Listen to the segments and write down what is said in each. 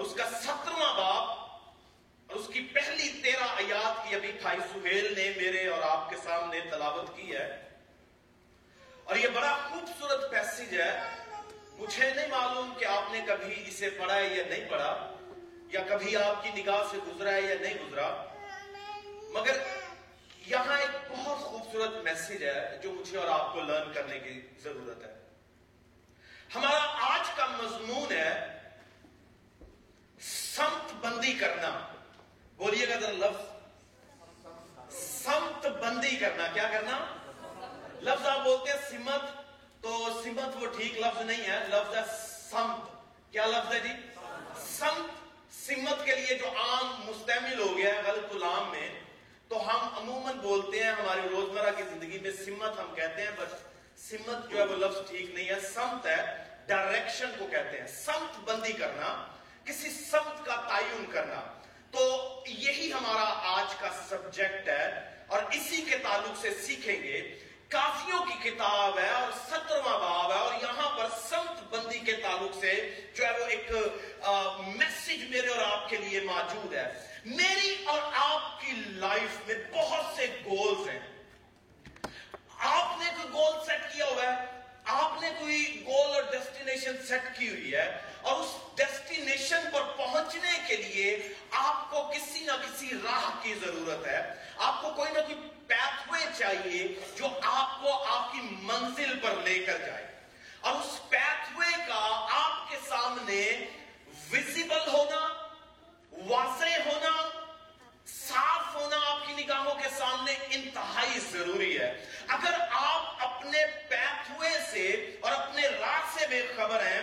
اور اس کا سترواں باپ اور اس کی پہلی تیرہ آیات کی ابھی بھائی سہیل نے میرے اور آپ کے سامنے تلاوت کی ہے۔ اور یہ بڑا خوبصورت پیسج ہے۔ مجھے نہیں معلوم کہ آپ نے کبھی اسے پڑھا ہے یا نہیں پڑھا، یا کبھی آپ کی نگاہ سے گزرا ہے یا نہیں گزرا۔ مگر یہاں ایک بہت خوبصورت میسج ہے جو مجھے اور آپ کو لرن کرنے کی ضرورت ہے۔ ہمارا آج کا مضمون ہے۔ سمت بندی کرنا۔ بولیے گا ذرا لفظ۔ سمت بندی کرنا۔ کیا کرنا؟ لفظ آپ بولتے ہیں سمت، تو سمت وہ ٹھیک لفظ نہیں ہے۔ لفظ ہے سمت۔ کیا لفظ ہے جی؟ سمت۔ سمت کے لیے جو عام مستعمل ہو گیا ہے غلط العام میں، تو ہم عموماً بولتے ہیں ہماری روزمرہ کی زندگی میں سمت ہم کہتے ہیں، بس سمت جو ہے وہ لفظ ٹھیک نہیں ہے۔ سمت ہے ڈائریکشن کو کہتے ہیں۔ سمت بندی کرنا۔ کسی سمت کا تعین کرنا تو یہی ہمارا آج کا سبجیکٹ ہے اور اسی کے تعلق سے سیکھیں گے۔ کافیوں کی کتاب ہے اور سترواں باب ہے اور یہاں پر سمت بندی کے تعلق سے جو ہے وہ ایک میسج میرے اور آپ کے لیے موجود ہے۔ میری اور آپ کی لائف میں بہت سے گولز ہیں۔ آپ نے کوئی گول سیٹ کیا ہوا ہے؟ آپ نے کوئی گول اور ڈیسٹینیشن سیٹ کی ہوئی ہے اور اس ڈیسٹینیشن پر پہنچنے کے لیے آپ کو کسی نہ کسی راہ کی ضرورت ہے۔ آپ کو کوئی نہ کوئی پیتھ وے چاہیے جو آپ کو آپ کی منزل پر لے کر جائے۔ اور اس پیتھ وے کا آپ کے سامنے ویزیبل ہونا، واضح ہونا صاف ہونا آپ کی نگاہوں کے سامنے انتہائی ضروری ہے۔ اگر آپ اپنے پیتھ وے سے اور اپنے راستے میں خبر ہیں،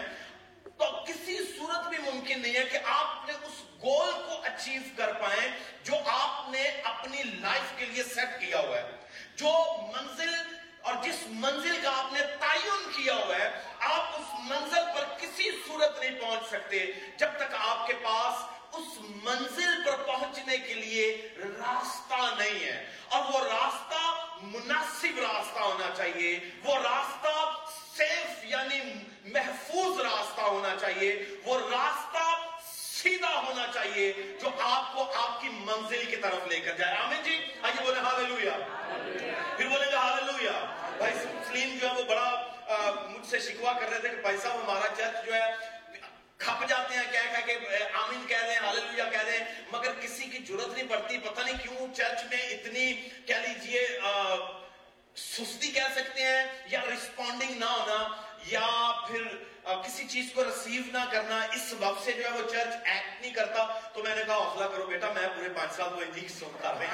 تو کسی صورت بھی ممکن نہیں ہے کہ آپ نے اس گول کو اچیو کر پائیں جو آپ نے اپنی لائف کے لیے سیٹ کیا ہوا ہے۔ جو منزل اور جس منزل کا آپ نے تعین کیا ہوا ہے، آپ اس منزل پر کسی صورت نہیں پہنچ سکتے۔ جب تک آپ کے پاس اس منزل پر پہنچنے کے لیے راستہ نہیں ہے۔ اور وہ راستہ مناسب راستہ ہونا چاہیے۔ وہ راستہ سیف یعنی محفوظ راستہ ہونا چاہیے۔ وہ راستہ سیدھا ہونا چاہیے جو آپ کو آپ کی منزل کی طرف لے کر جائے۔ آمین جی۔ آئیے بولے ہاللویا۔ پھر بولے گا ہاللویا۔ بھائی سلیم جو ہے وہ بڑا مجھ سے شکوا کر رہے تھے کہ بھائی صاحب ہمارا چرچ جو ہے کھپ جاتے ہیں، کہہ کہہ کہ آمین کہہ دیں ہاللویا کہہ دیں مگر کسی کی ضرورت نہیں پڑتی، پتہ نہیں کیوں چرچ میں اتنی، کہہ لیجیے سستی کہہ سکتے ہیں یا رسپونڈنگ نہ ہونا، یا پھر کسی چیز کو ریسیو نہ کرنا، اس وقت سے جو ہے وہ چرچ ایکٹ نہیں کرتا۔ تو میں نے کہا، حوصلہ کرو بیٹا، میں پورے پانچ سال کو انجی سنتا رہے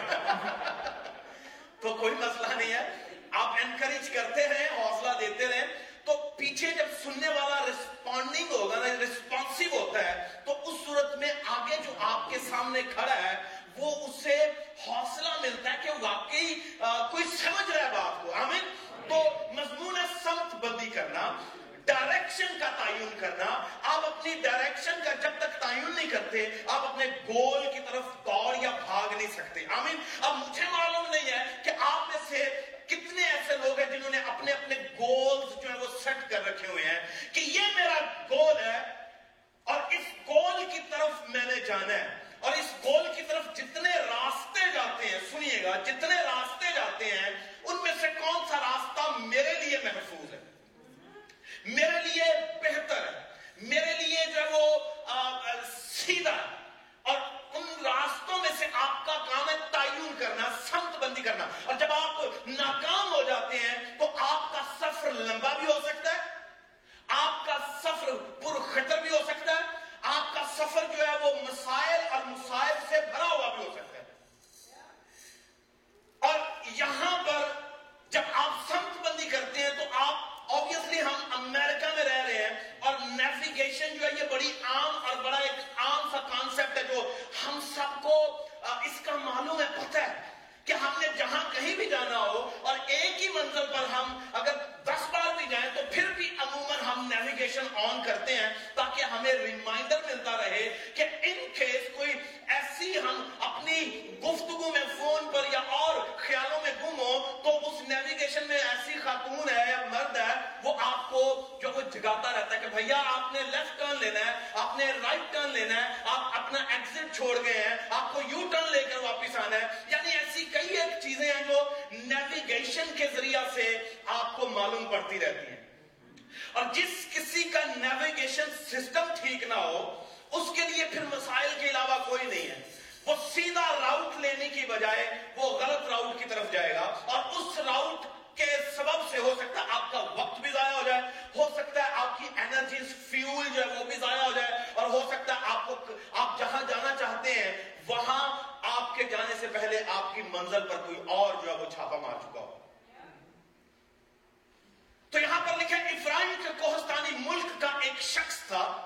تو کوئی مسئلہ نہیں ہے۔ آپ انکریج کرتے رہیں، حوصلہ دیتے سامنے کھڑا ہے، وہ اسے حوصلہ ملتا ہے کہ واقعی کوئی سمجھ رہا ہے بات کو۔ آمین؟ تو مضمون ہے سمت بندی کرنا ڈائریکشن کا تعین کرنا۔ آپ اپنی ڈائریکشن کا جب تک تعین نہیں کرتے، آپ اپنے کی بجائے وہ غلط راؤٹ کی طرف جائے گا اور اس راؤٹ کے سبب سے ہو سکتا ہے آپ کا وقت بھی ضائع ہو جائے، ہو سکتا ہے آپ کی انرجی فیول جو ہے وہ بھی ضائع ہو جائے اور ہو سکتا ہے آپ کو آپ جہاں جانا چاہتے ہیں، وہاں آپ کے جانے سے پہلے آپ کی منزل پر کوئی اور جو ہے وہ چھاپا مار چکا ہو۔ تو یہاں پر لکھا افراہیم کے کوہستانی ملک کا ایک شخص تھا۔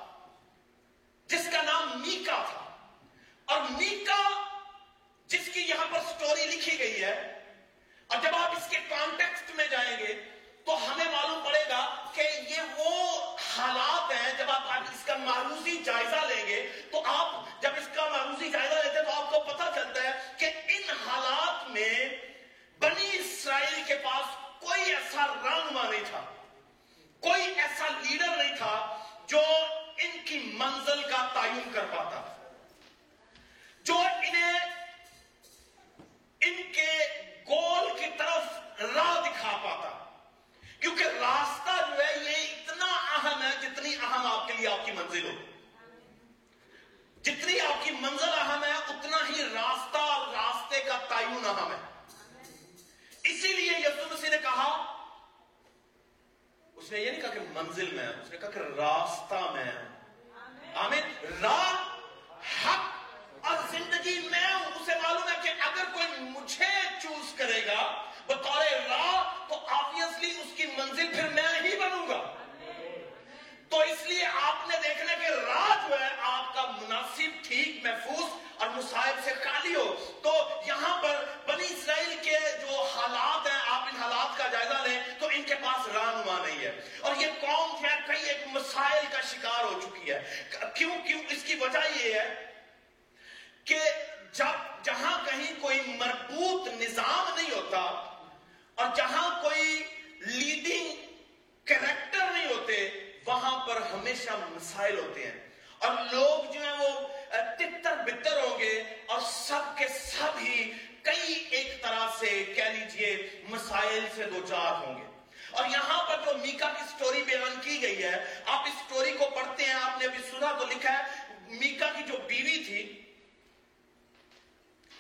ہمیشہ مسائل ہوتے ہیں۔ اور لوگ جو ہیں وہ تتر بتر ہوں گے اور سب کے سب ہی کئی ایک طرح سے کہہ لیجیے مسائل سے دو چار ہوں گے۔ اور یہاں پر جو میکا کی سٹوری بیان کی گئی ہے، آپ اس سٹوری کو پڑھتے ہیں، آپ نے ابھی سنا تو لکھا ہے۔ میکا کی جو بیوی تھی،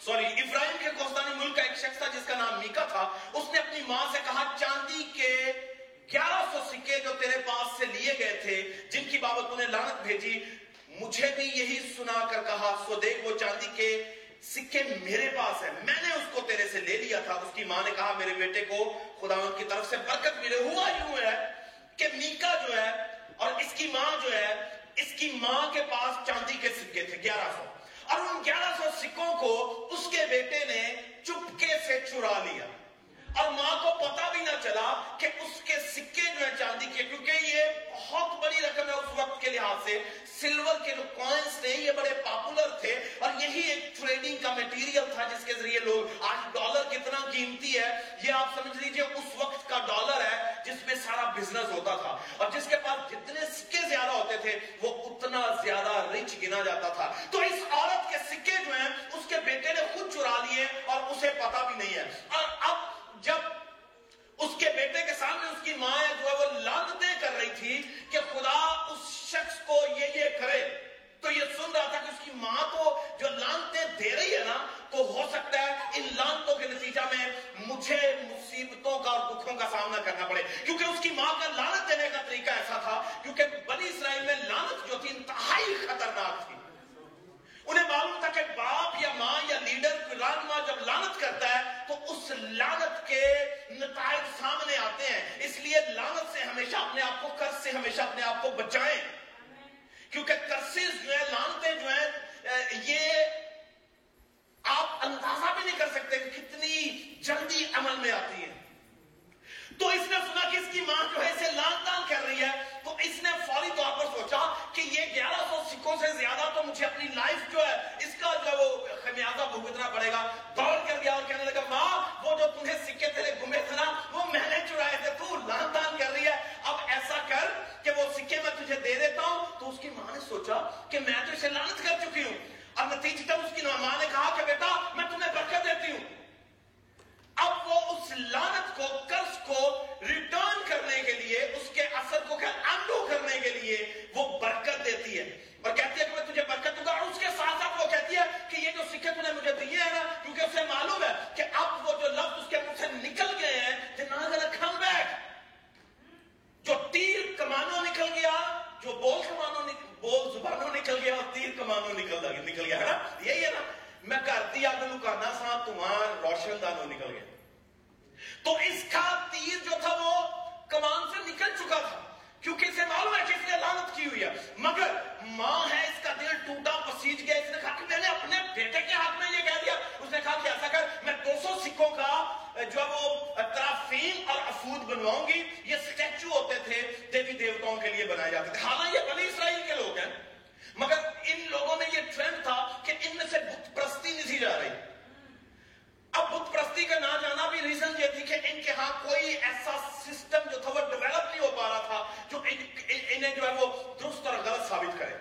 سوری، ابراہیم کے کوستانی ملک کا ایک شخص تھا جس کا نام میکا تھا۔ اس نے اپنی ماں سے کہا، چاندی کے گیارہ سو سکے جو تیرے پاس سے لیے گئے تھے، جن کی بابت انہیں لانت بھیجی، مجھے بھی یہی سنا کر کہا، سو دیکھ وہ چاندی کے سکے میرے پاس ہیں میں نے اس کو تیرے سے لے لیا تھا۔ اس کی ماں نے کہا، میرے بیٹے کو خدا کی طرف سے برکت ملے۔ ہوا یوں ہے کہ میکا جو ہے اور اس کی ماں جو ہے، اس کی ماں کے پاس چاندی کے سکے تھے، گیارہ سو۔ اور ان گیارہ سو سکوں کو اس کے بیٹے نے چپکے سے چرا لیا۔ اور ماں کو پتا بھی نہ چلا کہ اس کے سکے جو ہیں چاندی کے، کیونکہ یہ بہت بڑی رقم ہے اس وقت کے لحاظ سے۔ سلور کے جو کوئنس تھے، یہ بڑے پاپولر تھے اور یہی ایک ٹریڈنگ کا میٹیریل تھا جس کے ذریعے لوگ آج ڈالر کتنا قیمتی ہے، یہ آپ سمجھ لیجیے اس وقت کا ڈالر ہے جس میں سارا بزنس ہوتا تھا۔ اور جس کے پاس جتنے سکے زیادہ ہوتے تھے، وہ اتنا زیادہ رچ گنا جاتا تھا۔ تو اس عورت کے سکے جو ہیں، اس کے بیٹے نے خود چرا لیے اور اسے پتا بھی نہیں ہے۔ اور اب جب اس کے بیٹے کے سامنے اس کی ماں جو ہے وہ لانتیں کر رہی تھی کہ خدا اس شخص کو یہ یہ کرے، تو یہ سن رہا تھا کہ اس کی ماں تو جو لانتیں دے رہی ہے نا، تو ہو سکتا ہے ان لانتوں کے نتیجہ میں مجھے مصیبتوں کا اور دکھوں کا سامنا کرنا پڑے۔ کیونکہ اس کی ماں کا لانت دینے کا طریقہ ایسا تھا، کیونکہ بنی اسرائیل میں لانت جو تھی انتہائی خطرناک تھی۔ انہیں معلوم تھا کہ باپ یا ماں یا لیڈر رہنما جب لانت کرتا ہے تو اس لانت کے نتائج سامنے آتے ہیں۔ اس لیے لانت سے ہمیشہ اپنے آپ کو قرض سے ہمیشہ اپنے آپ کو بچائیں۔ کیونکہ قرض جو ہے لانتیں جو ہیں یہ آپ اندازہ بھی نہیں کر سکتے کہ کتنی جلدی عمل میں آتی ہے تو اس نے سنا کہ اس کی ماں جو ہے، اسے لان تان کر رہی ہے۔ اس نے فوری طور پر سوچا کہ یہ گیارہ سو سکوں سے زیادہ تو مجھے اپنی لائف جو ہے، اس کا جو وہ خمیازہ بھگتنا پڑے گا۔ دوڑ کر گیا اور کہنے لگا ماں وہ جو تمہیں سکے تیرے گمے تھے نا، وہ میں نے چڑھائے تھے۔ تو لان تان کر رہی ہے۔ اب ایسا کر کہ وہ سکے میں تجھے دے دیتا ہوں۔ تو اس کی ماں نے سوچا کہ میں تو اسے لانت کر چکی ہوں۔ اور نتیجتا اس کی ماں نے کہا کہ بیٹا، میں تمہیں برکت دیتی ہوں۔ اب وہ اس لانت کو، قرض کو ریٹرن کرنے کے لیے، اس کے اثر کو انڈو کرنے کے لیے وہ برکت دیتی ہے۔ اور کہتی ہے کہ میں تجھے برکت دوں گا۔ اور اس کے ساتھ ساتھ وہ کہتی ہے کہ یہ جو سکے تھی مجھے دیے ہیں نا، کیونکہ اسے معلوم ہے کہ اب وہ جو لفظ اس کے منہ سے نکل گئے ہیں کم بیک جو تیر کمانوں نکل گیا، جو بول کمانوں بول زبانوں نکل گیا، اور تیر کمانوں نکل نکل گیا، ہے نا؟ یہی ہے نا۔ میں کرتی اگ لکانا سا تمہار روشن دانو نکل گیا۔ تو اس کا تیر جو تھا وہ کمان سے نکل چکا تھا کیونکہ اسے معلوم ہے کہ اس نے لانت کی ہوئی ہے مگر ماں ہے اس کا دل ٹوٹا پسیج گیا اس نے کہا کہ میں نے اپنے بیٹے کے ہاتھ میں یہ کہہ دیا اس نے کہا کہ ایسا کر میں دو سو سکھوں کا جو وہ ترافیم اور افود بنواؤں گی یہ سٹیچو ہوتے تھے دیوی دیوتاؤں کے لیے بنائے جاتے تھے حالانکہ یہ بنی اسرائیل کے لوگ ہیں مگر ان لوگوں میں یہ ٹرینڈ تھا کہ ان میں سے بت پرستی نہیں تھی جا رہی اب بت پرستی کا نہ جانا بھی ریزن یہ تھی کہ ان کے ہاں کوئی ایسا سسٹم جو تھا وہ ڈیولپ نہیں ہو پا رہا تھا جو انہیں جو ہے وہ درست اور غلط ثابت کرے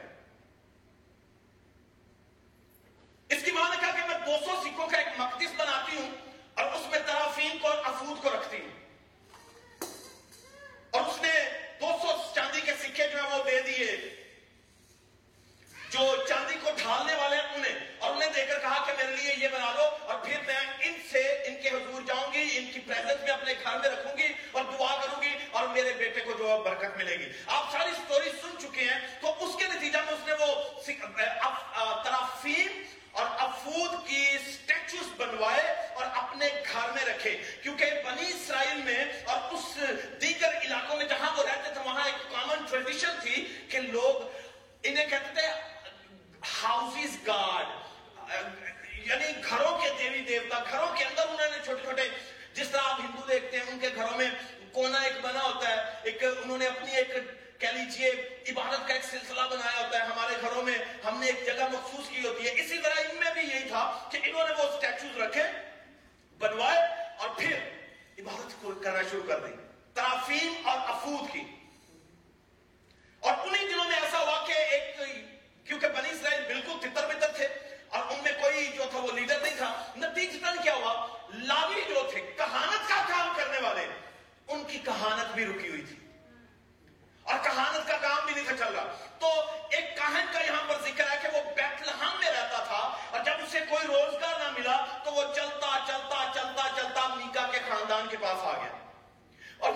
اس کی ماں نے کہا کہ میں دو سو سکھوں کا ایک مقدس بناتی ہوں اور اس میں ترافین کو اور افود کو رکھتی ہوں اور اس نے دو سو چاندی کے سکے جو ہیں وہ دے دیے جو چاندی کو ڈھالنے والے ہیں انہیں اور انہیں دے کر کہا کہ میرے لیے یہ بنا لو اور پھر میں ان سے ان کے حضور جاؤں گی ان کی پریزنس میں اپنے گھر میں رکھوں گی اور دعا کروں گی اور میرے بیٹے کو جو برکت ملے گی آپ ساری سٹوری سن چکے ہیں تو اس کے نتیجہ میں اس نے وہ اور افود کی سٹیچوز بنوائے اور اپنے گھر میں رکھے۔ کیونکہ بنی اسرائیل میں اور اس دیگر علاقوں میں جہاں وہ رہتے تھے، وہاں ایک کامن ٹریڈیشن تھی کہ لوگ انہیں کہتے تھے ہاؤسز گاڈ یعنی گھروں کے دیوی دیوتا، گھروں کے اندر انہوں نے چھوٹے چھوٹے، جس طرح آپ ہندو دیکھتے ہیں، ان کے گھروں میں کونا ایک بنا ہوتا ہے۔ ایک انہوں نے اپنی ایک کہہ لیجیے، عبادت کا ایک سلسلہ بنایا ہوتا ہے ہمارے گھروں میں، ہم نے ایک جگہ مخصوص کی ہوتی ہے۔ اسی طرح ان میں بھی یہی تھا کہ انہوں نے وہ سٹیچوز رکھے، بنوائے اور پھر عبادت کو کرنا شروع کر دی، ترافیم اور افود کی۔ اور انہی دنوں میں ایسا ہوا کہ ایک، کیونکہ بنی اسرائیل بالکل تتر بتر تھے اور ان میں کوئی جو تھا وہ لیڈر نہیں تھا، نتیجتاً کیا ہوا؟ لاوی جو تھے، کہانت کا کام کرنے والے، ان کی کہانت بھی رکی ہوئی تھی۔ اور کہانت کا کام بھی نہیں تھا چل رہا۔ تو ایک کہن کا یہاں پر ذکر ہے کہ وہ بیت لحم میں رہتا تھا اور جب اسے کوئی روزگار نہ ملا تو وہ چلتا چلتا چلتا چلتا میکا کے خاندان کے پاس آ گیا۔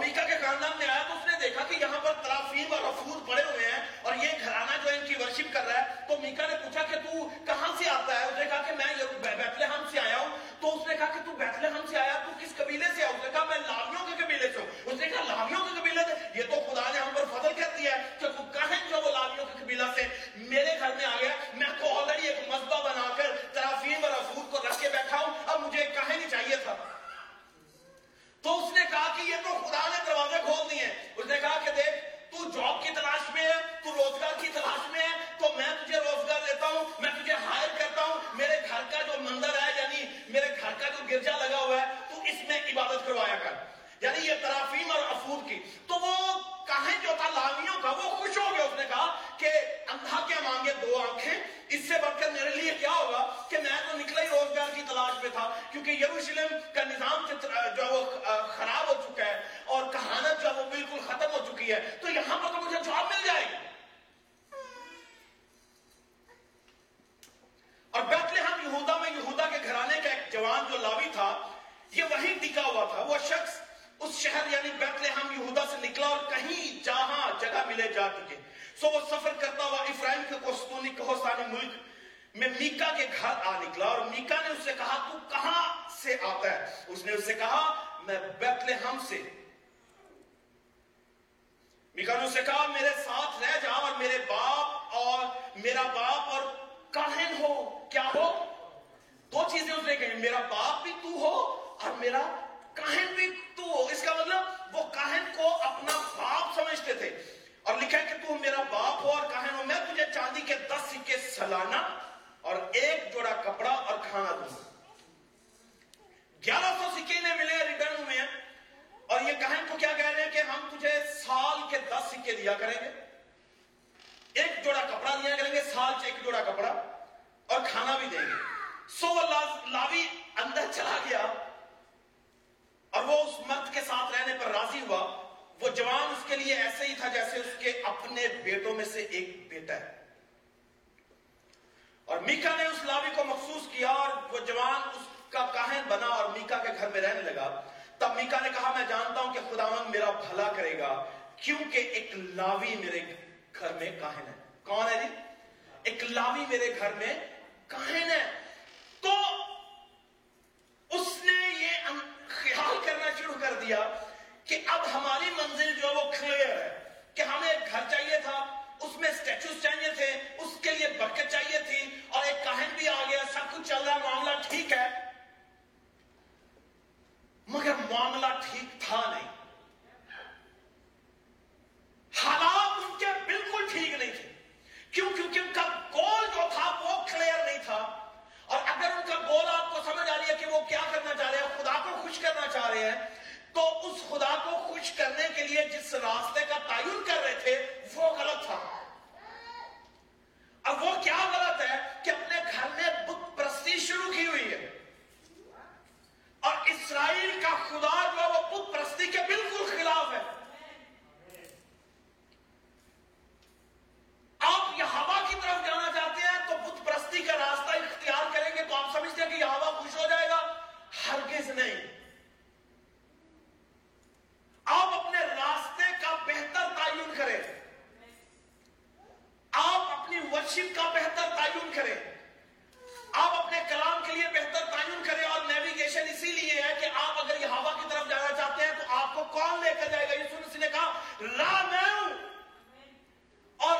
میکا کے خاندان میں آیا تو اس نے دیکھا کہ یہاں پر ترافیم اور افود پڑے ہوئے ہیں اور یہ گھرانہ جو ان کی ورشپ کر رہا ہے تو میکا نے پوچھا کہ تو کہاں سے آتا ہے؟ اس نے کہا کہ میں بیتلے ہم سے آیا ہوں۔ تو اس نے کہا کہ تو بیتلے ہم سے آیا، تو کس قبیلے سے آیا؟ اس نے کہا، میں لاویوں کے قبیلے سے ہوں۔ اس نے کہا، لاویوں کے قبیلے سے؟ یہ تو خدا نے ہم پر فضل کر دیا ہے کہ تو کہیں جو وہ لاویوں کے قبیلہ سے میرے گھر میں آ گیا میں تو آلریڈی ایک مذبہ بنا کر ترافیم اور افود کو رکھ کے بیٹھا ہوں اب مجھے کہیں نہیں چاہیے تھا تو اس نے کہا کہ یہ تو خدا نے دروازے کھول دیے اس نے کہا کہ دیکھ، تو جاب کی تلاش میں ہے، تو روزگار کی تلاش میں ہے، تو میں تجھے روزگار دیتا ہوں، میں تجھے ہائر کرتا ہوں، میرے گھر کا جو مندر ہے یعنی میرے گھر کا جو گرجا لگا ہوا ہے، تو اس میں عبادت کروایا کر۔ یعنی یہ ترافیم اور افود کی۔ تو وہ کہیں جو تھا لامیوں کا، وہ خوش ہو گیا اس نے کہا کہ اندھا کیا مانگے، دو آنکھیں۔ اس سے بڑھ کر میرے لیے کیا ہوگا کہ میں تو نکلا ہی روزگار کی تلاش میں تھا، کیونکہ یروشلم کا نظام جو وہ خراب ہو چکا ہے اور کہانت جو وہ بالکل ختم ہو چکی ہے۔ تو یہاں پر تو مجھے جواب مل جائے گی اور بیتلے ہم یہودا میں یہودا کے گھرانے کا ایک جوان جو لاوی تھا یہ وہی ٹکا ہوا تھا وہ شخص اس شہر یعنی بیتلے ہم یہودا سے نکلا اور کہیں جہاں جگہ ملے جا چکے سو وہ سفر کرتا ہوا افرائیم کے کوستونی کوستانی ملک میں میکا کے گھر آ نکلا اور میکا نے اس سے کہا، تو کہاں سے آتا ہے؟ اس نے اس سے کہا، میں بیتلے ہم سے. میکا نے اس سے کہا، میرے ساتھ رہ جا اور میرے باپ اور میرا باپ اور کاہن ہو. کیا ہو؟ دو چیزیں اس نے کہی، میرا باپ بھی تو ہو اور میرا کاہن بھی تو ہو. اس کا مطلب وہ کاہن کو اپنا باپ سمجھتے تھے اور لکھا ہے کہ تو میرا باپ ہو اور کاہن ہو، میں تجھے چاندی کے دس سکے سلانا اور ایک جوڑا کپڑا اور کھانا دوں۔ گیارہ سو سکے انہیں ملے ریٹرن ہوئے ہیں اور یہ کہن کو کیا کہہ رہے ہیں کہ ہم تجھے سال کے دس سکے دیا کریں گے۔ ایک جوڑا کپڑا دیا کریں گے، سال سے ایک جوڑا کپڑا اور کھانا بھی دیں گے۔ سو لاوی اندر چلا گیا۔ اور وہ اس مرد کے ساتھ رہنے پر راضی ہوا۔ وہ جوان اس کے لیے ایسے ہی تھا جیسے اس کے اپنے بیٹوں میں سے ایک بیٹا ہے۔ اور میکا نے اس لاوی کو مخصوص کیا اور وہ جوان اس کا کاہن بنا اور میکا کے گھر میں رہنے لگا۔ تب میکا نے کہا، میں جانتا ہوں کہ خداون میرا بھلا کرے گا، کیونکہ ایک لاوی میرے گھر میں کاہن ہے۔ کون ہے جی؟ ایک لاوی میرے گھر میں کاہن ہے۔ تو اس نے یہ خیال کرنا شروع کر دیا کہ اب ہماری منزل جو ہے وہ کلیئر ہے، کہ ہمیں ایک گھر چاہیے تھا۔ اس میں سٹیچوز چاہیے تھے، اس کے لیے برکت چاہیے تھی، اور ایک کاہن بھی آ گیا، سب کچھ چل رہا معاملہ ٹھیک ہے۔ مگر معاملہ ٹھیک تھا نہیں۔ حالات ان کے بالکل ٹھیک نہیں تھے۔ کیوں؟ کیونکہ ان کا گول جو تھا، وہ کلیئر نہیں تھا۔ اور اگر ان کا گول آپ کو سمجھ آ رہی ہے کہ وہ کیا کرنا چاہ رہے ہیں، خدا کو خوش کرنا چاہ رہے ہیں، تو اس خدا کو خوش کرنے کے لیے جس راستے کا تعین کر رہے تھے وہ غلط تھا اب وہ کیا غلط ہے کہ اپنے گھر میں بت پرستی شروع کی ہوئی ہے اور اسرائیل کا خدا جو وہ بت پرستی کے بالکل خلاف ہے آپ یہاں کی طرف جانا چاہتے ہیں تو بت پرستی کا راستہ اختیار کریں گے تو آپ سمجھتے ہیں کہ یہاں خوش ہو جائے گا ہرگز نہیں آپ اپنے راستے کا بہتر تعین کریں آپ اپنی ورشپ کا بہتر تعین کریں آپ اپنے کلام کے لیے بہتر تعین کریں اور نیویگیشن اسی لیے ہے کہ آپ اگر یہ ہوا کی طرف جانا چاہتے ہیں تو آپ کو کون لے کر جائے گا یسوع مسیح نے کہا راہ میں ہوں اور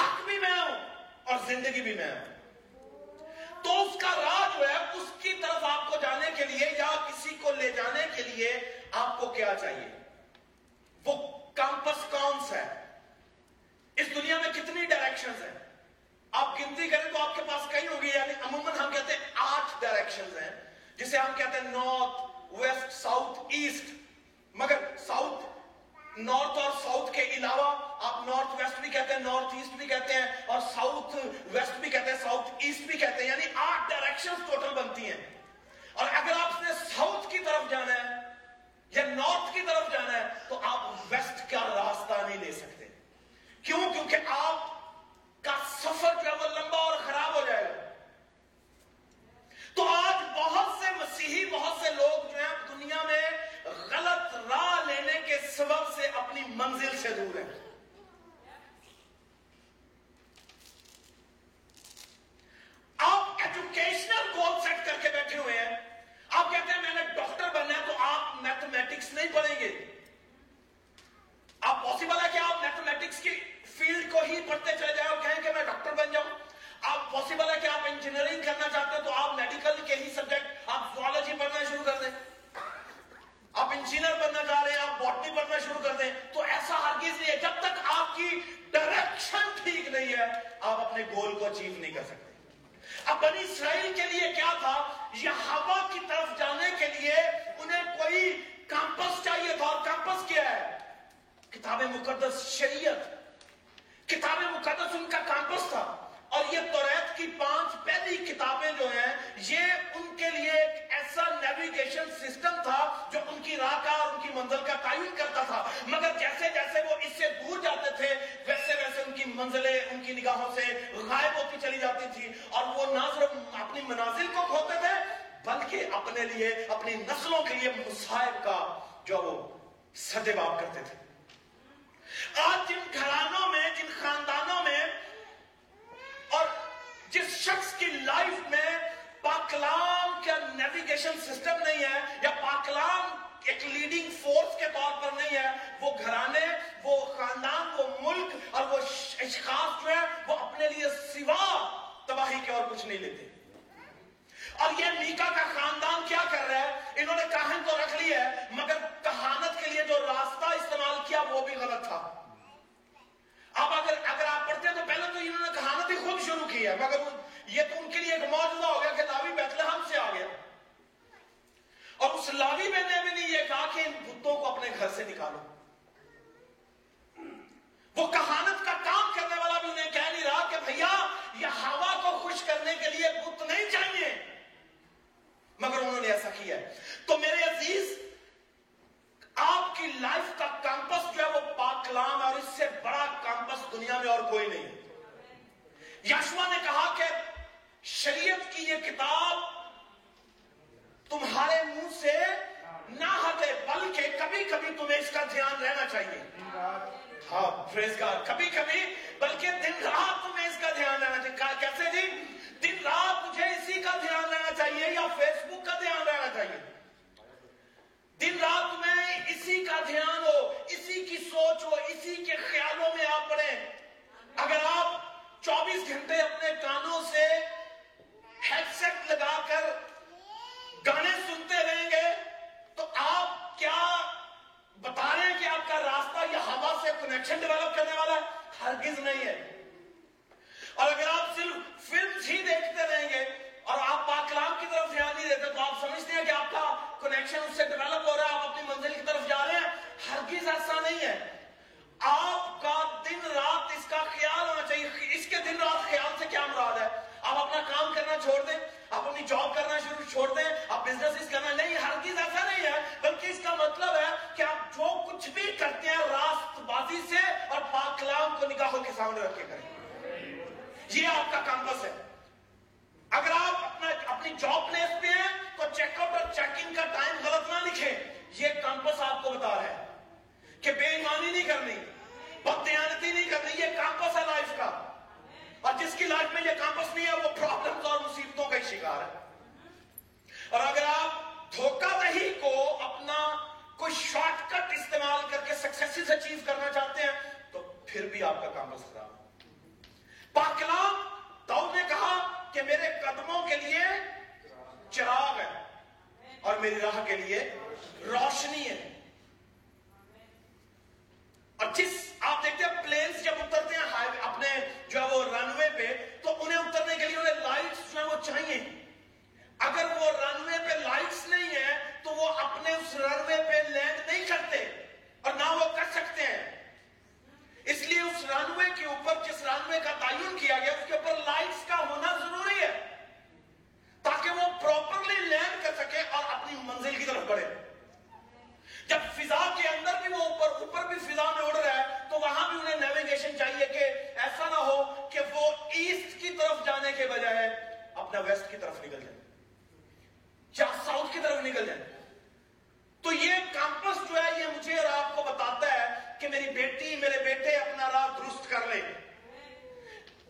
حق بھی میں ہوں اور زندگی بھی میں ہوں تو اس کا راہ جو ہے اس کی طرف آپ کو جانے کے لیے یا کسی کو لے جانے کے لیے آپ کو کیا چاہیے؟ وہ کمپس کون سا ہے۔ اس دنیا میں کتنی ڈائریکشن ہیں؟ آپ گنتی کریں تو آپ کے پاس کئی ہوگی یعنی عموماً ہم کہتے ہیں آٹھ ڈائریکشن ہیں، جسے ہم کہتے ہیں نارتھ ویسٹ ساؤتھ ایسٹ مگر ساؤتھ نارتھ اور ساؤتھ کے علاوہ آپ نارتھ ویسٹ بھی کہتے ہیں نارتھ ایسٹ بھی کہتے ہیں اور ساؤتھ ویسٹ بھی کہتے ہیں ساؤتھ ایسٹ بھی کہتے ہیں۔ یعنی آٹھ ڈائریکشن ٹوٹل بنتی ہیں۔ اور اگر آپ نے ساؤتھ کی طرف جانا ہے یا نارتھ کی طرف جانا ہے، تو آپ ویسٹ کا راستہ نہیں لے سکتے۔ کیوں؟ کیونکہ آپ کا سفر جو ہے وہ لمبا اور خراب ہو جائے گا۔ تو آج بہت سے مسیحی، بہت سے لوگ جو ہیں، دنیا میں غلط راہ لینے کے سبب سے اپنی منزل سے دور ہیں۔ آپ ایجوکیشنل گول سیٹ کر کے بیٹھے ہوئے ہیں۔ آپ کہتے ہیں میں نے ڈاکٹر بننا ہے تو آپ میتھمیٹکس نہیں پڑھیں گے۔ آپ پاسبل ہے کہ آپ میتھمیٹکس کی فیلڈ کو ہی پڑھتے چلے جائیں اور کہیں کہ میں ڈاکٹر بن جاؤں۔ آپ پاسبل ہے کہ آپ انجینئرنگ کرنا چاہتے ہیں تو آپ میڈیکل کے ہی سبجیکٹ آپ زوالوجی پڑھنا شروع کر دیں۔ آپ انجینئر بننا چاہ رہے ہیں، آپ باٹنی پڑھنا شروع کر دیں۔ تو ایسا ہرگز نہیں ہے۔ جب تک آپ کی ڈائریکشن ٹھیک نہیں ہے، آپ اپنے گول کو اچیو نہیں کر سکتے۔ اب بنی اسرائیل کے لیے کیا تھا؟ یہ ہوا کی طرف جانے کے لیے انہیں کوئی کیمپس چاہیے تھا اور کیمپس کیا ہے؟ کتاب مقدس شریعت۔ کتاب مقدس ان کا کیمپس تھا۔ اور یہ توریت کی پانچ پہلی کتابیں جو ہیں، یہ ان کے لیے ایک ایسا نیویگیشن سسٹم تھا جو ان کی راہ کا اور ان کی منزل کا تعین کرتا تھا۔ مگر جیسے جیسے وہ اس سے دور جاتے تھے، ویسے ویسے ان کی منزلیں، ان کی نگاہوں سے غائب ہوتی چلی جاتی تھی اور وہ نہ صرف اپنی منازل کو کھوتے تھے، بلکہ اپنے لیے، اپنی نسلوں کے لیے مصائب کا جو وہ سدے باب کرتے تھے۔ آج جن گھرانوں میں، جن خاندانوں میں اور جس شخص کی لائف میں پاکلام کا نیویگیشن سسٹم نہیں ہے یا پاکلام ایک لیڈنگ فورس کے طور پر نہیں ہے، وہ گھرانے، وہ خاندان، وہ ملک اور وہ اشخاص جو ہے وہ اپنے لیے سوا تباہی کے اور کچھ نہیں لیتے۔ اور یہ میکا کا خاندان کیا کر رہا ہے؟ انہوں نے کہان تو رکھ لی ہے، مگر کہانت کے لیے جو راستہ استعمال کیا، وہ بھی غلط تھا۔ اب اگر سکتے تو پہلے تو انہوں نے کہانت ہی خود شروع کی ہے، مگر یہ تو ان کے لیے ایک معجزہ ہو گیا کہ لاوی بیت لحم سے آ گیا۔ اور اس لاوی بیٹے میں نے یہ کہا کہ ان بتوں کو اپنے گھر سے نکالو۔ وہ کہانت کا کام کرنے والا بھی انہیں کہہ نہیں رہا کہ بھیا، یہ ہوا کو خوش کرنے کے لیے بت نہیں چاہیے۔ مگر انہوں نے ایسا کیا۔ ہے تو میرے عزیز آپ کی لائف کا کیمپس جو ہے وہ پاک کلام اور اس سے بڑا کیمپس دنیا میں اور کوئی نہیں۔ یشوا نے کہا کہ شریعت کی یہ کتاب تمہارے منہ سے نہ ہٹے، بلکہ کبھی کبھی تمہیں اس کا دھیان رہنا چاہیے۔ ہاں کا کبھی کبھی بلکہ دن رات تمہیں اس کا دھیان رہنا چاہیے۔ کیسے جی؟ دن رات مجھے اسی کا دھیان رہنا چاہیے یا فیس بک کا دھیان رہنا چاہیے۔ دن رات میں اسی کا دھیان ہو، اسی کی سوچ ہو، اسی کے خیالوں میں آپ پڑھیں۔ اگر آپ چوبیس گھنٹے اپنے کانوں سے ہیڈ سیٹ لگا کر گانے سنتے رہیں گے، تو آپ کیا بتا رہے ہیں کہ آپ کا راستہ یا ہوا سے کنیکشن ڈیولپ کرنے والا ہے ہرگز نہیں ہے۔ اور اگر آپ صرف فلم ہی دیکھتے رہیں گے اور آپ پاکلام کی طرف دھیان نہیں دیتے تو آپ سمجھتے ہیں کہ آپ کا کنیکشن اس سے ڈیولپ ہو رہا ہے، آپ اپنی منزل کی طرف جا رہے ہیں۔ ہرگز ایسا نہیں ہے۔ آپ کا دن رات اس کا خیال ہونا چاہیے۔ اس کے دن رات خیال سے کیا مراد ہے؟ آپ اپنا کام کرنا چھوڑ دیں، آپ اپنی جاب کرنا شروع چھوڑ دیں، آپ بزنس کرنا نہیں ہر چیز ایسا نہیں ہے۔ بلکہ اس کا مطلب ہے کہ آپ جو کچھ بھی کرتے ہیں راست بازی سے اور پاک کلام کو نگاہوں کے سامنے رکھ کے کریں۔ یہ آپ کا کمپس ہے اگر آپ اپنا اپنی جاب پلیس پہ ہیں تو چیک آؤٹ ان کا ٹائم غلط نہ لکھیں۔ یہ کمپس آپ کو بتا رہا ہے کہ بے ایمانی نہیں کرنی بدیانتی نہیں کرنی، یہ کمپس ہے لائف کا۔ اور جس کی لائف میں یہ کامپس نہیں ہے، وہ پرابلمز اور مصیبتوں کا ہی شکار ہے۔ اور اگر آپ دھوکہ دہی کو اپنا کوئی شارٹ کٹ استعمال کر کے سکسیس اچیو کرنا چاہتے ہیں، تو پھر بھی آپ کا کامپس خراب پاکلام داؤد نے کہا کہ میرے قدموں کے لیے چراغ ہے۔ اور میری راہ کے لیے روشنی ہے۔ اور جس آپ دیکھتے ہیں پلینس جب اترتے ہیں اپنے جو ہے وہ رن وے پہ، تو انہیں اترنے کے لیے انہیں لائٹس جو ہے وہ چاہیے۔ اگر وہ رن وے پہ لائٹس نہیں ہے تو وہ اپنے اس رن وے پہ لینڈ نہیں کرتے۔ اور نہ وہ کر سکتے ہیں۔ اس لیے اس رن وے کے اوپر، جس رن وے کا تعین کیا گیا، اس کے اوپر لائٹس کا ہونا ضروری ہے تاکہ وہ پراپرلی لینڈ کر سکے اور اپنی منزل کی طرف بڑھے جب فضا کے اندر بھی وہ اوپر اوپر بھی فضا میں اڑ رہا ہے تو وہاں بھی انہیں نیویگیشن چاہیے کہ ایسا نہ ہو کہ وہ ایسٹ کی طرف جانے کے بجائے اپنا ویسٹ کی طرف نکل جائے یا ساؤتھ کی طرف نکل جائے تو یہ کیمپس جو ہے یہ مجھے اور آپ کو بتاتا ہے کہ میری بیٹی میرے بیٹے اپنا راہ درست کر لیں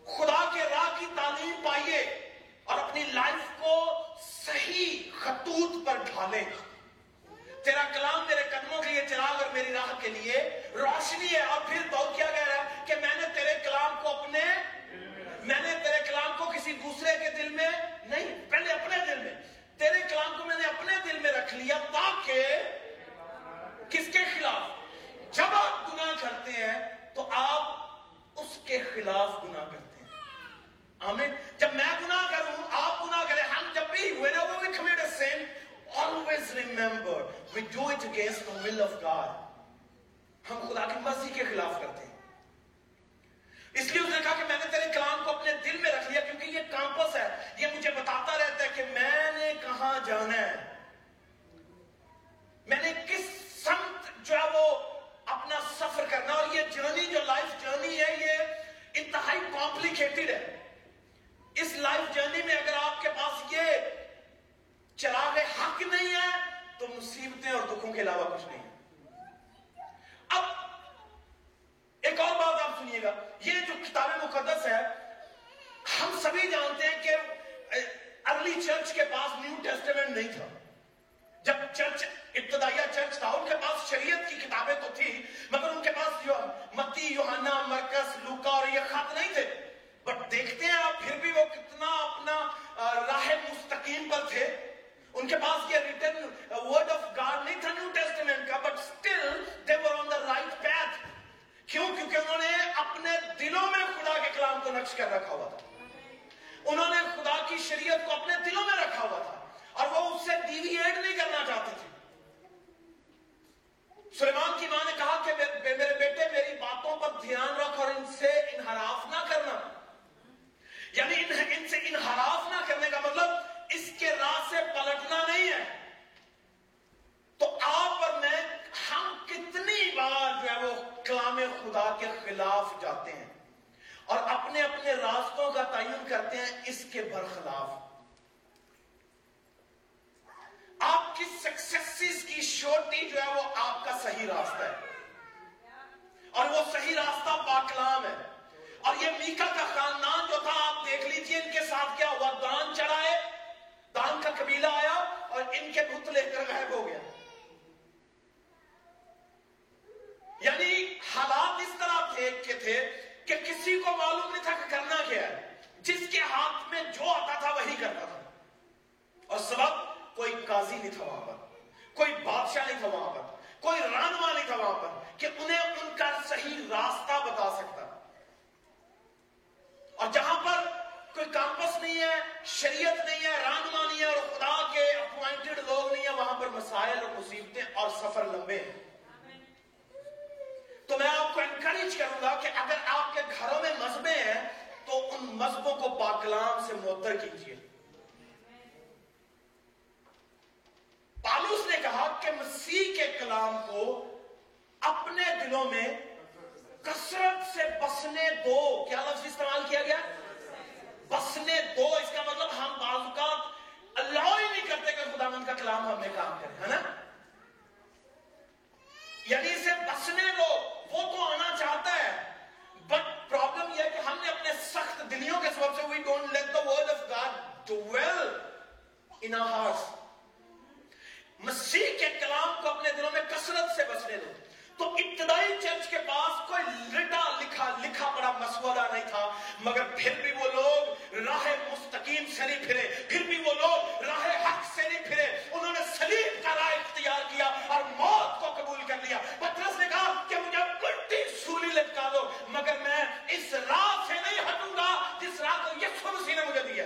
خدا کے راہ کی تعلیم پائیے اور اپنی لائف کو صحیح خطوط پر ڈھالیں تیرا کلام میرے قدموں کے لیے چراغ اور میری راہ کے لیے روشنی ہے اور پھر تو کیا کہہ رہا ہے کہ میں نے تیرے کلام کو اپنے میں نے تیرے کلام کو کسی دوسرے کے دل میں نہیں پہلے اپنے دل میں تیرے کلام کو میں نے اپنے دل میں رکھ لیا تاکہ کس کے خلاف جب آپ گناہ کرتے ہیں تو آپ اس کے خلاف گناہ کرتے ہیں آمین جب میں گناہ کروں آپ گناہ کریں ہم جب بھی whenever we commit a sin always remember we do it against the will of God. ہم خدا کی مرضی کے خلاف کرتے ہیں۔ اس لیے اس نے کہا کہ میں نے تیرے کلام کو اپنے دل میں رکھ لیا، کیونکہ یہ کامپس ہے۔ یہ مجھے بتاتا رہتا ہے کہ میں نے کہاں جانا ہے۔ میں نے کس سمت جو ہے وہ اپنا سفر کرنا، اور یہ جرنی جو لائف جرنی ہے، یہ انتہائی کمپلیکیٹڈ ہے۔ اس لائف جرنی میں اگر آپ کے پاس یہ چراغ حق نہیں ہے تو مصیبتیں اور دکھوں کے علاوہ کچھ نہیں اب ایک اور بات آپ سنیے گا۔ یہ جو کتاب مقدس ہے، ہم سبھی جانتے ہیں کہ ارلی چرچ کے پاس نیو ٹیسٹمنٹ نہیں تھا۔ جب چرچ ابتدائیہ چرچ تھا، ان کے پاس شریعت کی کتابیں تو تھی مگر ان کے پاس جو متی یوہانا مرکز لوکا اور یہ خط نہیں تھے۔ بٹ دیکھتے ہیں آپ، پھر بھی وہ کتنا اپنا راہ مستقیم پر تھے۔ ان کے پاس یہ ریٹن ورڈ آف گاڈ نہیں تھا نیو ٹیسٹمنٹ کا but still they were on the right path کیوں کیونکہ انہوں نے اپنے دلوں میں خدا کے کلام کو نقش کر رکھا ہوا تھا انہوں نے خدا کی شریعت کو اپنے دلوں میں رکھا ہوا تھا اور وہ اس سے ڈیویٹ نہیں کرنا چاہتے تھے سلیمان کی ماں نے کہا کہ میرے بیٹے میری باتوں پر دھیان رکھ اور ان سے انحراف نہ کرنا یعنی ان سے انحراف نہ کرنے کا مطلب اس کے راہ سے پلٹنا نہیں ہے خلاف جاتے ہیں اور اپنے اپنے راستوں کا تعین کرتے ہیں اس کے برخلاف آپ کی سکسیس کی شورٹی جو ہے وہ آپ کا صحیح راستہ ہے اور وہ صحیح راستہ پاکلام ہے اور یہ میکا کا خاندان جو تھا آپ دیکھ لیجیے ان کے ساتھ کیا ہوا دان چڑھائے دان کا قبیلہ آیا اور ان کے بت لے کر غائب ہو گیا یعنی حالات اس طرح تھے کہ تھے کہ کسی کو معلوم نہیں تھا کہ کرنا کیا ہے؟ جس کے ہاتھ میں جو آتا تھا وہی کرتا تھا۔ اور سبب کوئی قاضی نہیں تھا وہاں پر، کوئی بادشاہ نہیں تھا وہاں پر، کوئی رانوا نہیں تھا وہاں پر کہ انہیں ان کا صحیح راستہ بتا سکتا۔ اور جہاں پر کوئی کامپس نہیں ہے، شریعت نہیں ہے رانما نہیں ہے اور خدا کے اپوائنٹڈ لوگ نہیں ہیں، وہاں پر مسائل اور مصیبتیں اور سفر لمبے ہیں۔ تو میں آپ کو انکریج کروں گا کہ اگر آپ کے گھروں میں مذہبیں ہیں، تو ان مذہبوں کو پاکلام سے معطر کیجیے پالوس نے کہا کہ مسیح کے کلام کو اپنے دلوں میں کثرت سے بسنے دو۔ کیا لفظ استعمال کیا گیا؟ بسنے دو۔ اس کا مطلب ہم بعض اوقات اللہ ہی نہیں کرتے کہ خدا من کا کلام ہم نے کام کرے، ہے نا؟ یعنی اسے بسنے دو۔ وہ تو آنا چاہتا ہے۔ بٹ پرابلم یہ ہے کہ ہم نے اپنے سخت دلیوں کے سبب سے we don't let the word of God dwell in our مسیح کے کلام کو اپنے دلوں میں کثرت سے بسنے دو۔ تو ابتدائی چرچ کے پاس کوئی لٹا لکھا لکھا پڑا مسودہ نہیں تھا۔ مگر پھر بھی وہ لوگ راہ مستقیم سے نہیں پھرے۔ پھر بھی وہ لوگ راہ حق سے نہیں پھرے۔ انہوں نے سلیم کا راہ اختیار کیا اور موت کو قبول کر لیا۔ پترس نے کہا کہ مجھے کٹی سولی لٹکا دو مگر میں اس راہ سے نہیں ہٹوں گا جس راہ کو یسو مسیح نے مجھے دیا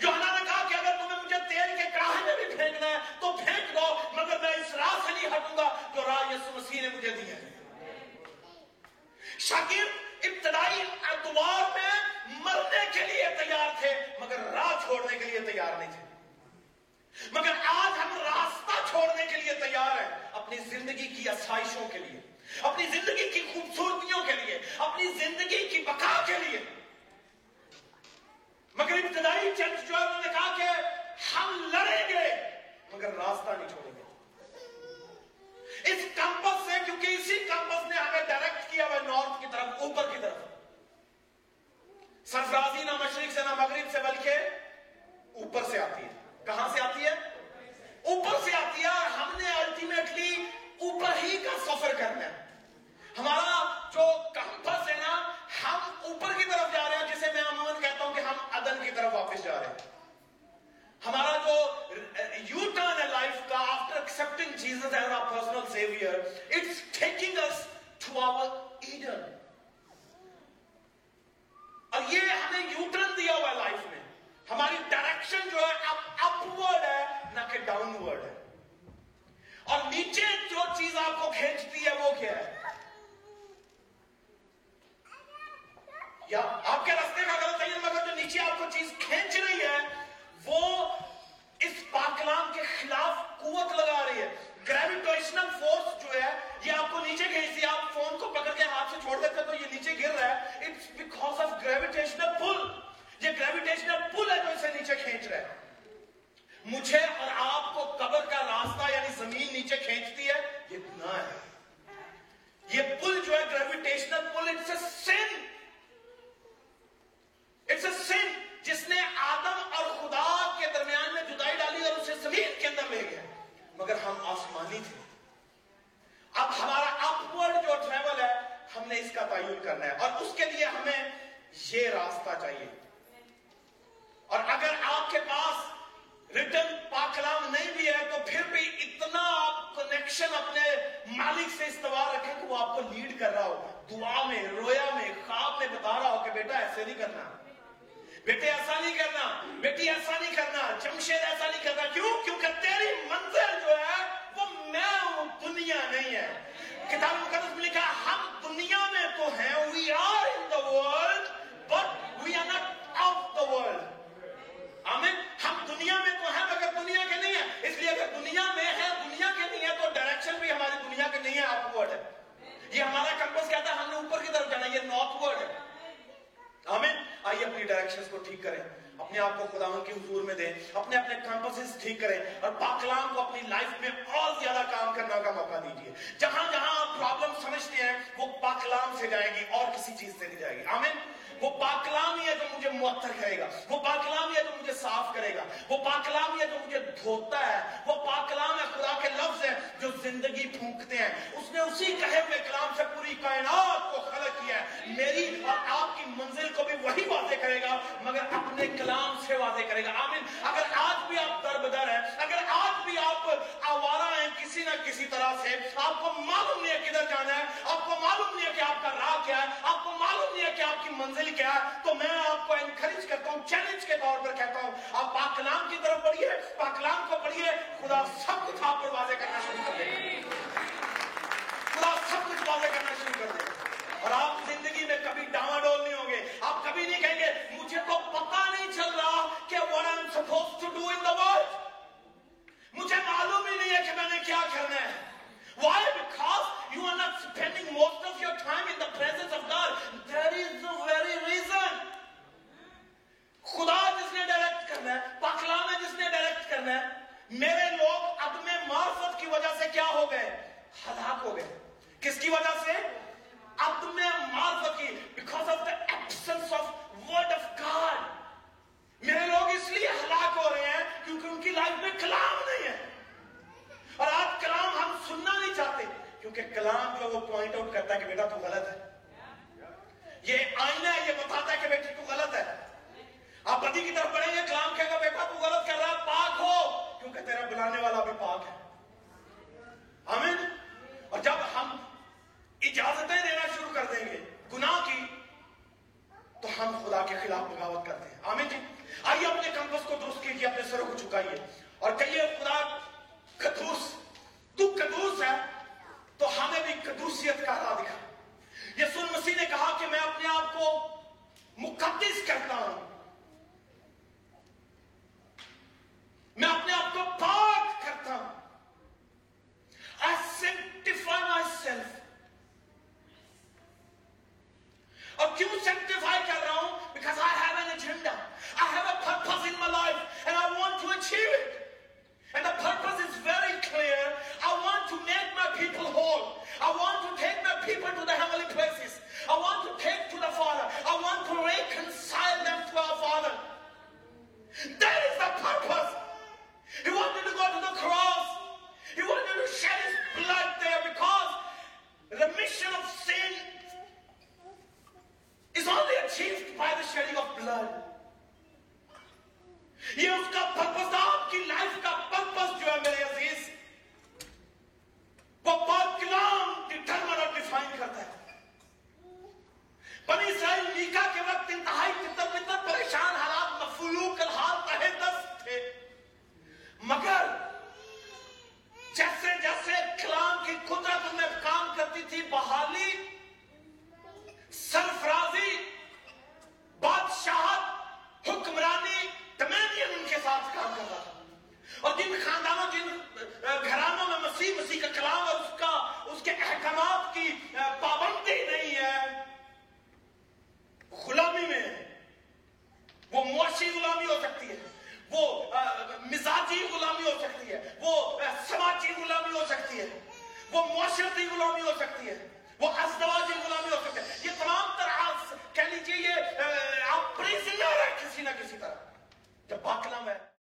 یوحنا نے کہا کہ اگر تمہیں مجھے تیل کے کڑاہے میں بھی پھینکنا ہے تو پھینک دو، مگر میں اس راہ سے نہیں ہٹوں گا جو راہ یسو مسیح نے مجھے دیا ہے۔ شاگرد ابتدائی ادوار میں مرنے کے لیے تیار تھے، مگر راہ چھوڑنے کے لیے تیار نہیں تھے۔ مگر آج ہم راستہ چھوڑنے کے لیے تیار ہیں، اپنی زندگی کی آسائشوں کے لیے، اپنی زندگی کی خوبصورتیوں کے لیے، اپنی زندگی کی بقا کے لیے۔ مگر ابتدائی چرچ جو ہے، انہوں نے کہا کہ ہم لڑیں گے۔ مگر راستہ نہیں چھوڑیں گے۔ اپنے آپ کو خداون کے حضور میں دیں، اپنے اپنے کیمپسز ٹھیک کریں اور پاکلام کو اپنی لائف میں اور زیادہ کام کرنے کا موقع دیجیے جہاں جہاں آپ پرابلم سمجھتے ہیں، وہ پاکلام سے جائے گی اور کسی چیز سے نہیں جائے گی۔ آمین؟ وہ پاکلام ہی ہے جو مجھے معطر کرے گا۔ وہ پاکلام ہی ہے جو مجھے صاف کرے گا۔ وہ پاکلام ہی ہے جو مجھے دھوتا ہے۔ وہ پاکلام ہے خدا کے لفظ ہے۔ پھونکتے ہیں۔ اس نے اسی کہے ہوئے کلام سے پوری کائنات کو خلق کیا ہے۔ میری اور آپ کی منزل کو بھی وہی واضح کرے گا، مگر اپنے کلام سے واضح کرے گا۔ آمین۔ اگر آج بھی آپ در بدر ہیں، اگر آج بھی آپ آوارہ ہیں کسی نہ کسی طرح سے، آپ کو معلوم نہیں ہے کدھر جانا ہے، آپ کو معلوم نہیں ہے کہ آپ کا راہ کیا ہے، آپ کو معلوم نہیں ہے کہ آپ کی منزل کیا ہے، تو میں آپ کو انکریج کرتا ہوں چیلنج کے طور پر کہتا ہوں، آپ پاکلام کی طرف پڑھیے پاکلام کو پڑھیے، خدا سب کچھ آپ پر واضح کرنا شروع کر دے گا۔ سب کرنا شروع کر دے گا اور آپ زندگی میں کبھی ڈاما ڈول نہیں ہوں گے آپ کبھی نہیں کہیں گے، مجھے تو پتا نہیں چل رہا کہ what I'm supposed to do in the world مجھے معلوم ہی نہیں ہے کہ میں نے کیا کرنا ہے Why? Because you are not spending most of your time in the presence of God. That is the very reason. خدا جس نے ڈائریکٹ کرنا ہے پاکلام ہے جس نے ڈائریکٹ کرنا ہے، میرے لوگ عدم معرفت کی وجہ سے کیا ہو گئے ہلاک ہو گئے کس کی وجہ سے؟ عدم معرفت کی because of the absence of word of God میرے لوگ اس لیے ہلاک ہو رہے ہیں کیونکہ ان کی لائف میں کلام نہیں ہے۔ اور آج کلام ہم سننا نہیں چاہتے، کیونکہ کلام جو وہ پوائنٹ آؤٹ کرتا ہے کہ بیٹا تو غلط ہے۔ یہ آئینہ ہے، یہ بتاتا ہے کہ بیٹی تو غلط ہے۔ آپ بدی کی طرف بڑھیں گے، کلام کہے گا، بیٹا تو غلط کر رہا ہے، پاک ہو، کیونکہ تیرا بلانے والا بھی پاک ہے۔ آمین۔ اور جب ہم اجازتیں دینا شروع کر دیں گے گناہ کی تو ہم خدا کے خلاف بغاوت کرتے ہیں آمین جی آئیے اپنے کمپس کو درست کیجیے اپنے سروں کو چکائیے اور کہیے خدا قدوس تو قدوس ہے تو ہمیں بھی قدوسیت کا راہ دکھا یسوع مسیح نے کہا کہ میں اپنے آپ کو مقدس کرتا ہوں میں اپنے آپ کو پاک کرتا ہوں I sanctify myself اور کیوں sanctify کر رہا ہوں because I have an agenda I have a purpose in my life and I want to achieve it and the purpose is very clear I want to make my people whole I want to take my people to the heavenly places I want to take to the Father I want to reconcile them to our Father that is the purpose he wanted to go to the cross. He wanted to shed his blood there because remission of sin is only achieved by the shedding of blood. یہ اس کا purpose آپ کی life کا purpose جو ہے میرے وہ معاشرتی غلامی ہو سکتی ہے، وہ ازدواجی غلامی ہو سکتی ہے۔ یہ تمام طرح کہہ لیجیے یہ آپ پریزنر ہے کسی نہ کسی طرح۔ جب باقلم ہے